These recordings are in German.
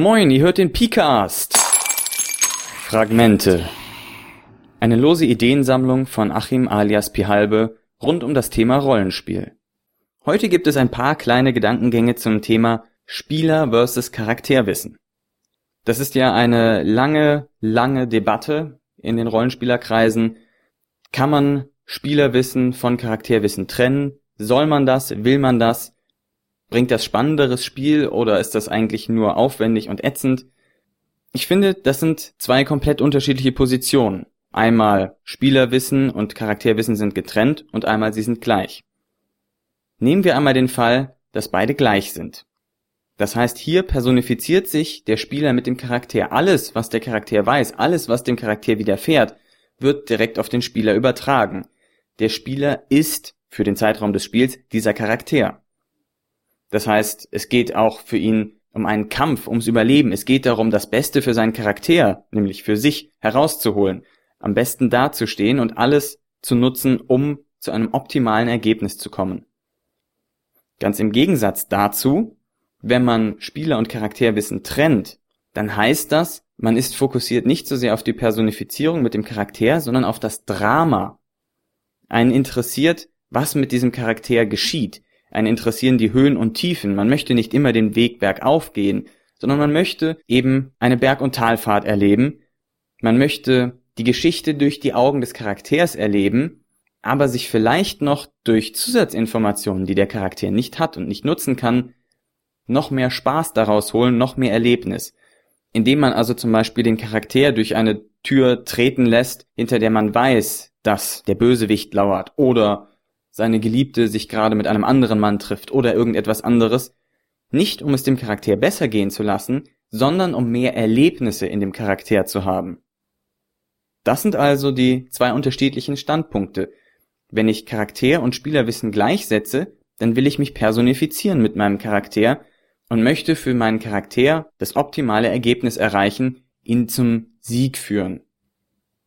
Moin, ihr hört den Picast. Fragmente. Eine lose Ideensammlung von Achim alias Pihalbe rund um das Thema Rollenspiel. Heute gibt es ein paar kleine Gedankengänge zum Thema Spieler versus Charakterwissen. Das ist ja eine lange, lange Debatte in den Rollenspielerkreisen. Kann man Spielerwissen von Charakterwissen trennen? Soll man das? Will man das? Bringt das spannenderes Spiel oder ist das eigentlich nur aufwendig und ätzend? Ich finde, das sind zwei komplett unterschiedliche Positionen. Einmal Spielerwissen und Charakterwissen sind getrennt und einmal sie sind gleich. Nehmen wir einmal den Fall, dass beide gleich sind. Das heißt, hier personifiziert sich der Spieler mit dem Charakter. Alles, was der Charakter weiß, alles, was dem Charakter widerfährt, wird direkt auf den Spieler übertragen. Der Spieler ist für den Zeitraum des Spiels dieser Charakter. Das heißt, es geht auch für ihn um einen Kampf, ums Überleben. Es geht darum, das Beste für seinen Charakter, nämlich für sich, herauszuholen, am besten dazustehen und alles zu nutzen, um zu einem optimalen Ergebnis zu kommen. Ganz im Gegensatz dazu, wenn man Spieler und Charakterwissen trennt, dann heißt das, man ist fokussiert nicht so sehr auf die Personifizierung mit dem Charakter, sondern auf das Drama. Einen interessiert, was mit diesem Charakter geschieht, einen interessieren die Höhen und Tiefen. Man möchte nicht immer den Weg bergauf gehen, sondern man möchte eben eine Berg- und Talfahrt erleben. Man möchte die Geschichte durch die Augen des Charakters erleben, aber sich vielleicht noch durch Zusatzinformationen, die der Charakter nicht hat und nicht nutzen kann, noch mehr Spaß daraus holen, noch mehr Erlebnis. Indem man also zum Beispiel den Charakter durch eine Tür treten lässt, hinter der man weiß, dass der Bösewicht lauert, oder seine Geliebte sich gerade mit einem anderen Mann trifft oder irgendetwas anderes, nicht um es dem Charakter besser gehen zu lassen, sondern um mehr Erlebnisse in dem Charakter zu haben. Das sind also die zwei unterschiedlichen Standpunkte. Wenn ich Charakter und Spielerwissen gleichsetze, dann will ich mich personifizieren mit meinem Charakter und möchte für meinen Charakter das optimale Ergebnis erreichen, ihn zum Sieg führen.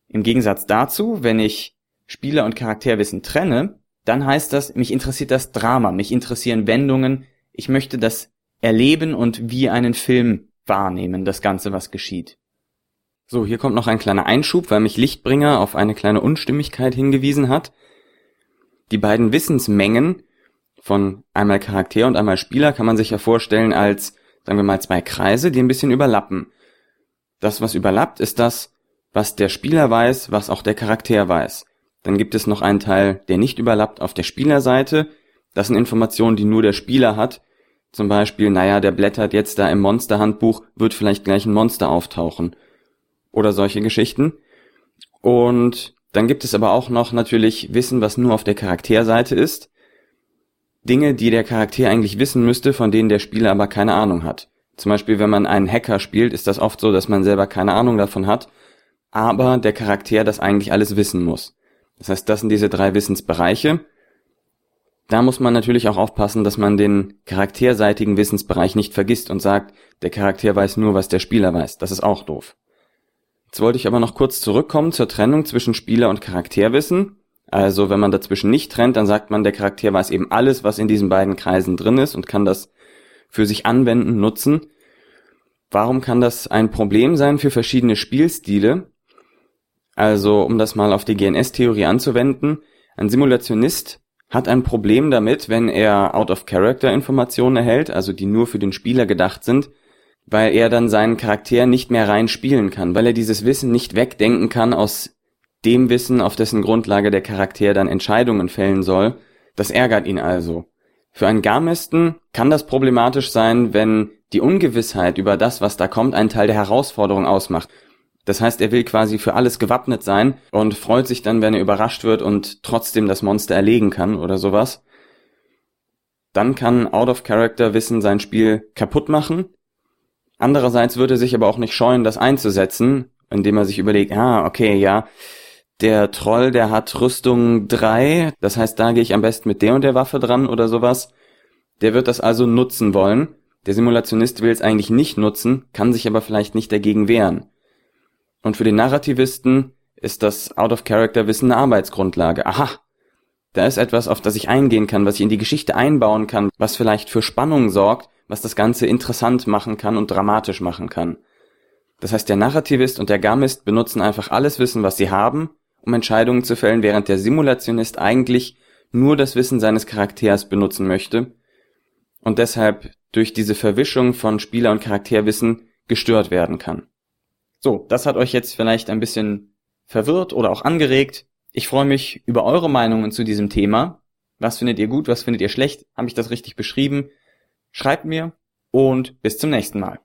Im Gegensatz dazu, wenn ich Spieler und Charakterwissen trenne, dann heißt das, mich interessiert das Drama, mich interessieren Wendungen, ich möchte das erleben und wie einen Film wahrnehmen, das Ganze, was geschieht. So, hier kommt noch ein kleiner Einschub, weil mich Lichtbringer auf eine kleine Unstimmigkeit hingewiesen hat. Die beiden Wissensmengen von einmal Charakter und einmal Spieler kann man sich ja vorstellen als, sagen wir mal, zwei Kreise, die ein bisschen überlappen. Das, was überlappt, ist das, was der Spieler weiß, was auch der Charakter weiß. Dann gibt es noch einen Teil, der nicht überlappt auf der Spielerseite. Das sind Informationen, die nur der Spieler hat. Zum Beispiel, naja, der blättert jetzt da im Monsterhandbuch, wird vielleicht gleich ein Monster auftauchen. Oder solche Geschichten. Und dann gibt es aber auch noch natürlich Wissen, was nur auf der Charakterseite ist. Dinge, die der Charakter eigentlich wissen müsste, von denen der Spieler aber keine Ahnung hat. Zum Beispiel, wenn man einen Hacker spielt, ist das oft so, dass man selber keine Ahnung davon hat, aber der Charakter das eigentlich alles wissen muss. Das heißt, das sind diese drei Wissensbereiche. Da muss man natürlich auch aufpassen, dass man den charakterseitigen Wissensbereich nicht vergisst und sagt, der Charakter weiß nur, was der Spieler weiß. Das ist auch doof. Jetzt wollte ich aber noch kurz zurückkommen zur Trennung zwischen Spieler und Charakterwissen. Also wenn man dazwischen nicht trennt, dann sagt man, der Charakter weiß eben alles, was in diesen beiden Kreisen drin ist und kann das für sich anwenden, nutzen. Warum kann das ein Problem sein für verschiedene Spielstile? Also, um das mal auf die GNS-Theorie anzuwenden, ein Simulationist hat ein Problem damit, wenn er Out-of-Character-Informationen erhält, also die nur für den Spieler gedacht sind, weil er dann seinen Charakter nicht mehr rein spielen kann, weil er dieses Wissen nicht wegdenken kann aus dem Wissen, auf dessen Grundlage der Charakter dann Entscheidungen fällen soll. Das ärgert ihn also. Für einen Garmisten kann das problematisch sein, wenn die Ungewissheit über das, was da kommt, einen Teil der Herausforderung ausmacht. Das heißt, er will quasi für alles gewappnet sein und freut sich dann, wenn er überrascht wird und trotzdem das Monster erlegen kann oder sowas. Dann kann Out of Character Wissen sein Spiel kaputt machen. Andererseits würde er sich aber auch nicht scheuen, das einzusetzen, indem er sich überlegt, ah, okay, ja, der Troll, der hat Rüstung 3, das heißt, da gehe ich am besten mit der und der Waffe dran oder sowas. Der wird das also nutzen wollen. Der Simulationist will es eigentlich nicht nutzen, kann sich aber vielleicht nicht dagegen wehren. Und für den Narrativisten ist das Out-of-Character-Wissen eine Arbeitsgrundlage. Aha, da ist etwas, auf das ich eingehen kann, was ich in die Geschichte einbauen kann, was vielleicht für Spannung sorgt, was das Ganze interessant machen kann und dramatisch machen kann. Das heißt, der Narrativist und der Gamist benutzen einfach alles Wissen, was sie haben, um Entscheidungen zu fällen, während der Simulationist eigentlich nur das Wissen seines Charakters benutzen möchte und deshalb durch diese Verwischung von Spieler- und Charakterwissen gestört werden kann. So, das hat euch jetzt vielleicht ein bisschen verwirrt oder auch angeregt. Ich freue mich über eure Meinungen zu diesem Thema. Was findet ihr gut, was findet ihr schlecht? Habe ich das richtig beschrieben? Schreibt mir und bis zum nächsten Mal.